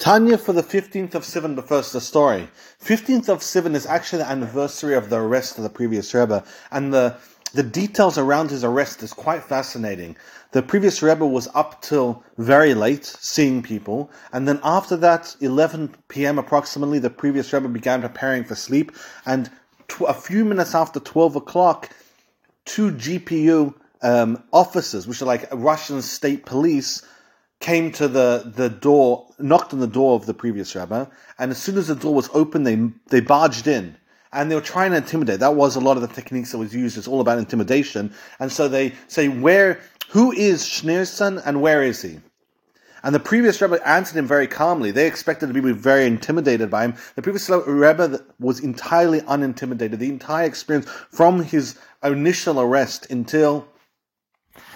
Tanya for the 15th of Sivan, but first the story. 15th of Sivan is actually the anniversary of the arrest of the previous Rebbe, and the, the details around his arrest is quite fascinating. The previous Rebbe was up till very late seeing people, and then after that, 11 p.m. approximately, the previous Rebbe began preparing for sleep, and tw- a few minutes after 12 o'clock, two GPU um, officers, which are like Russian state police, came to the, the door, knocked on the door of the previous rabbi, and as soon as the door was open, they they barged in. And they were trying to intimidate. That was a lot of the techniques that was used. It's all about intimidation. And so they say, where, who is Schneerson and where is he? And the previous Rebbe answered him very calmly. They expected to be very intimidated by him. The previous Rebbe was entirely unintimidated. The entire experience from his initial arrest until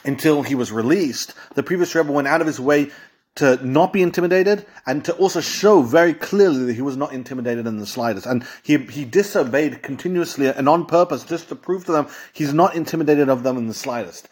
until he was released, the previous Rebbe went out of his way to not be intimidated and to also show very clearly that he was not intimidated in the slightest. And he, he disobeyed continuously and on purpose just to prove to them he's not intimidated of them in the slightest.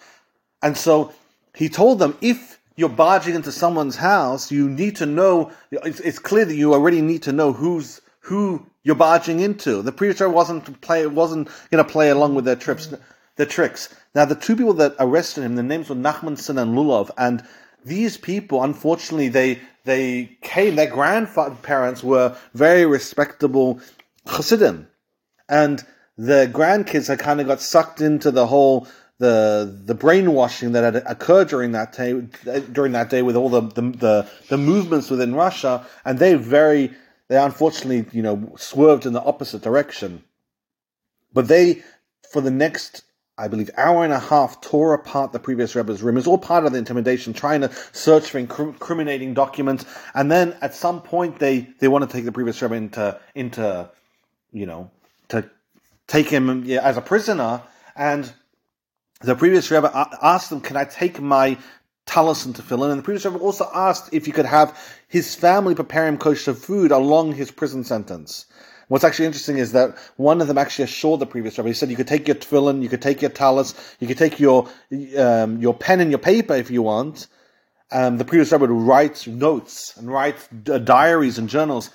And so he told them, if you're barging into someone's house, you need to know, it's, it's clear that you already need to know who's, who you're barging into. The preacher wasn't play, wasn't going to play along with their trips, their tricks. Now, the two people that arrested him, their names were Nachmanson and Lulov, and these people, unfortunately, they they came. Their grandparents were very respectable Hasidim, and the grandkids had kind of got sucked into the whole the the brainwashing that had occurred during that day during that day with all the the, the, the movements within Russia, and they very they unfortunately you know swerved in the opposite direction. But they, for the next I believe, hour and a half tore apart the previous Rebbe's room. It's all part of the intimidation, trying to search for incriminating documents. And then at some point, they, they want to take the previous Rebbe into, into, you know, to take him as a prisoner. And the previous Rebbe asked them, can I take my tallis and tefillin? And the previous Rebbe also asked if he could have his family prepare him kosher food along his prison sentence. What's actually interesting is that one of them actually assured the previous rabbi. He said you could take your tefillin, you could take your tallis, you could take your um, your pen and your paper if you want. Um, the previous rabbi would write notes and write uh, diaries and journals,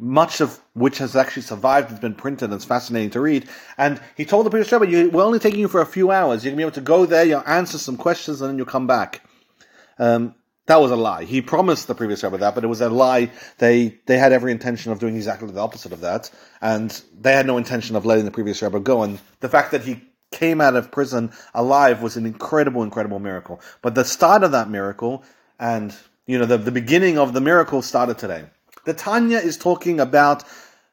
much of which has actually survived, has been printed, and it's fascinating to read. And he told the previous rabbi, "We're only taking you for a few hours. You're gonna be able to go there, you'll answer some questions, and then you'll come back." Um, that was a lie. He promised the previous rabbi that, but it was a lie. They they had every intention of doing exactly the opposite of that, and they had no intention of letting the previous rabbi go. And the fact that he came out of prison alive was an incredible, incredible miracle. But the start of that miracle, and you know, the, the beginning of the miracle started today. The Tanya is talking about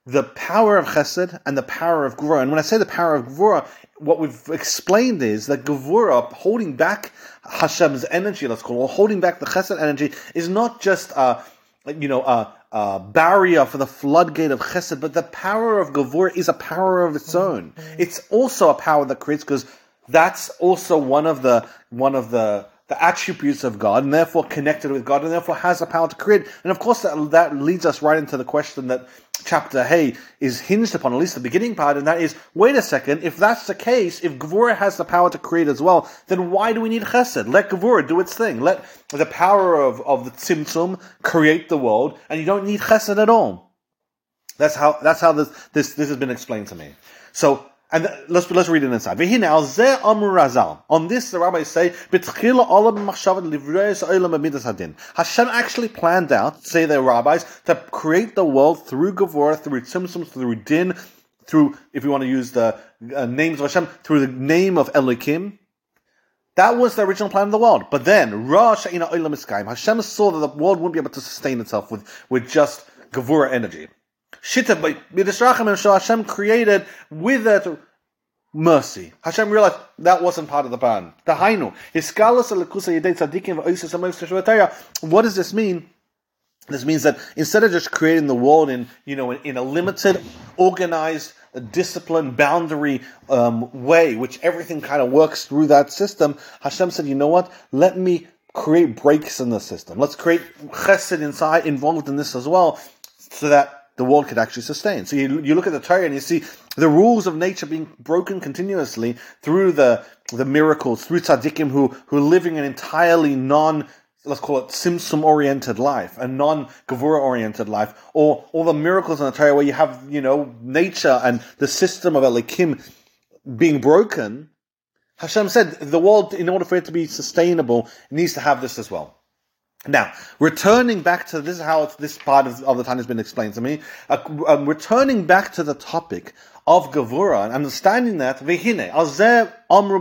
the power of chesed and the power of gvura. And when I say the power of gvura, what we've explained is that gvura, holding back Hashem's energy, let's call it, or holding back the chesed energy, is not just a, you know, a, a barrier for the floodgate of chesed, but the power of gvura is a power of its own. It's also a power that creates, because that's also one of the, one of the, the attributes of God and therefore connected with God and therefore has the power to create. And of course, that, that leads us right into the question that chapter Hey is hinged upon, at least the beginning part, and that is, wait a second, if that's the case, if Gevurah has the power to create as well, then why do we need Chesed? Let Gevurah do its thing. Let the power of, of the Tzimtzum create the world, and you don't need Chesed at all. That's how, that's how this, this, this has been explained to me. So, and let's let's read it inside. On this, the rabbis say, Hashem actually planned out, say the rabbis, to create the world through Gevurah, through Tzimtzum, through Din, through, if you want to use the uh, names of Hashem, through the name of Elohim. That was the original plan of the world. But then, Hashem saw that the world wouldn't be able to sustain itself with, with just Gevurah energy. Shita by Hashem created with it mercy. Hashem realized that wasn't part of the plan. What does this mean? This means that instead of just creating the world in, you know, in, in a limited, organized, disciplined, boundary um, way, which everything kind of works through that system, Hashem said, you know what? Let me create breaks in the system. Let's create chesed inside, involved in this as well, so that the world could actually sustain. So you, you look at the Torah and you see the rules of nature being broken continuously through the the miracles, through tzaddikim who who are living an entirely non let's call it Tzimtzum oriented life, a non Gavura oriented life, or all the miracles in the Torah where you have, you know, nature and the system of Elokim being broken, Hashem said the world, in order for it to be sustainable, needs to have this as well. Now, returning back to this is how this part of, of the time has been explained to me. Uh, um, returning back to the topic of Gavura and understanding that Vehine, Azeh Amru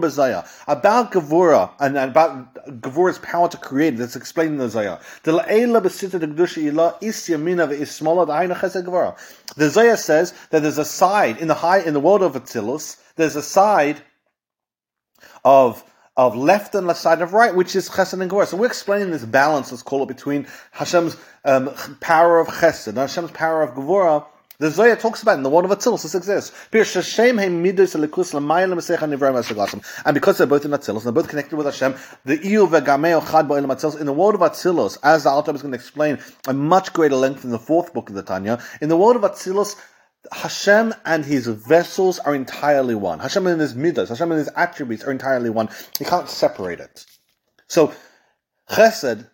about Gavura and, and about Gavura's power to create, that's explained in the Zohar. The Zohar says that there's a side in the high in the world of Atzilus, there's a side of of left and left side of right, which is chesed and gvura. So we're explaining this balance, let's call it, between Hashem's um, power of chesed and Hashem's power of gvura. The Zohar talks about in the world of Atzilus, this exists. And because they're both in Atzilus, they're both connected with Hashem, the Iyu v'gameo chad ba'olam Atzilus, in the world of Atzilus, as the Alter is going to explain a much greater length in the fourth book of the Tanya, in the world of Atzilus, Hashem and his vessels are entirely one. Hashem and his midas, Hashem and his attributes are entirely one. You can't separate it. So, chesed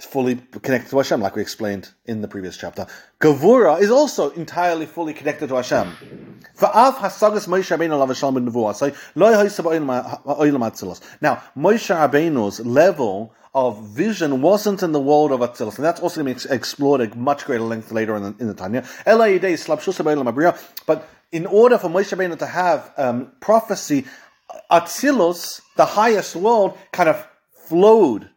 fully connected to Hashem, like we explained in the previous chapter. Gavura is also entirely fully connected to Hashem. Now, Moshe Rabbeinu's level of vision wasn't in the world of Atzilus, and that's also going to be explored at much greater length later in the, in the Tanya. But in order for Moshe Rabbeinu to have um, prophecy, Atzilus, the highest world, kind of flowed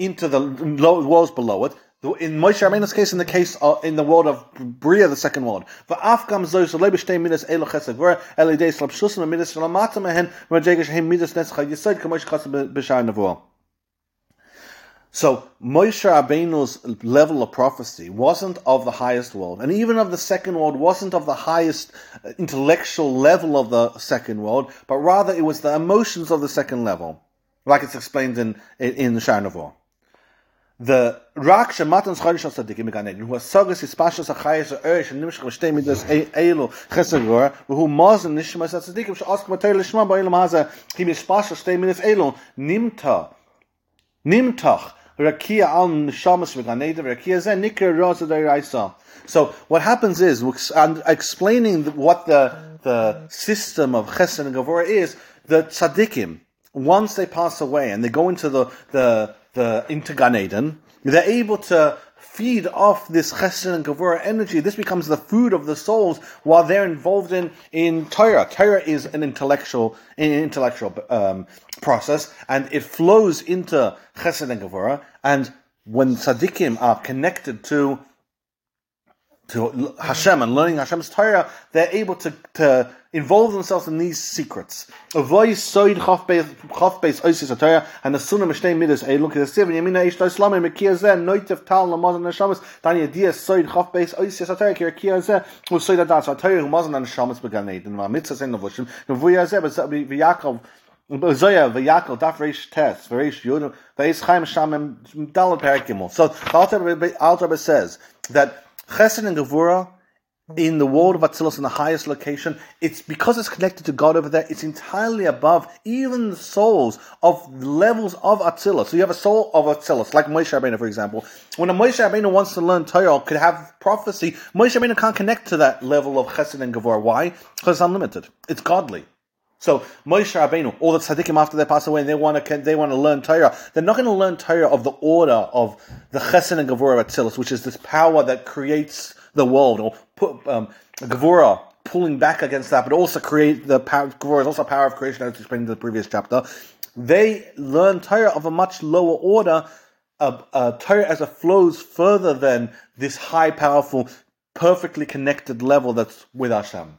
into the worlds below it. In Moshe Rabbeinu's case, in the case uh, in the world of Bria, the second world, va'afgam zoy shalei b'shtei midas elo chesed elidei slab shusim midas shalamata mehen v'rajegesh hem midas netzcha yisoid kamosh chased b'shar nevuah. So Moshe Rabbeinu's level of prophecy wasn't of the highest world, and even of the second world wasn't of the highest uh, intellectual level of the second world, but rather it was the emotions of the second level, like it's explained in in, in the Shar The Rak Shematan Scharish Tzadikim Meganen, who was Sagas Hispashas Achayas Erish and Nimshach V'Shtei Midas Eilu Chesagor, who Mazen Nishmas Tzadikim She'ask Matei Lishma Ba'ilam Haza, Kim Hispashas Shtei Midas Eilu, Nimta, Nimtach, Rakia al Nishamas V'Ganeda, Rakia Zen Nikra Rosa Deiraisa. So what happens is, and explaining what the, the system of Chesed and Gavora is, the tzaddikim, once they pass away and they go into the, the, the into Gan Eden, they're able to feed off this chesed and gavura energy. This becomes the food of the souls while they're involved in in Torah. Torah is an intellectual an intellectual um, process, and it flows into chesed and gavura. And when tzaddikim are connected to to Hashem and learning Hashem's Torah, they're able to, to involve themselves in these secrets. And the sunnah mishnei midas a look at the seven adia soid zeh u soid adas who began neid and yud. So the Alter says that Chesed and Gevura mm-hmm. in the world of Atzilus in the highest location, it's because it's connected to God over there, it's entirely above even the souls of levels of Atzilus. So you have a soul of Atzilus, like Moshe Rabbeinu, for example. When a Moshe Rabbeinu wants to learn Torah, could have prophecy, Moshe Rabbeinu can't connect to that level of Chesed and Gevura. Why? Because it's unlimited. It's godly. So Moshe Rabbeinu, all the tzaddikim after they pass away, and they want to they want to learn Torah. They're not going to learn Torah of the order of the Chesed and Gevura of Atzilus, which is this power that creates the world, or put um, Gevura pulling back against that, but also create the power. Gevura is also power of creation, as explained in the previous chapter. They learn Torah of a much lower order, uh, uh, Torah as it flows further than this high, powerful, perfectly connected level that's with Hashem.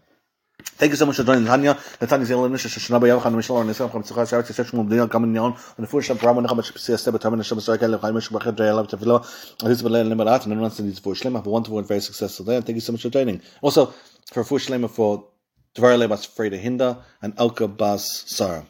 Thank you so much for joining Tanya. The Tanya is Elena Shashna Bayam Khan Mishal on Nisam from Tzachar Sharat Tzachar Shmum Bnei Kam Nyon on the full Shab Brahman Kam Shpsi Step Tam and Shab Sarkel Lechaim Shab Bachet Jay Lab Tefilo Aziz Belel Nemarat and everyone sends for Shlema have a wonderful and very successful day and thank you so much for joining. Also for full Shlema for Dvar Lebas Freda Hinda and Elka Bas Sarah.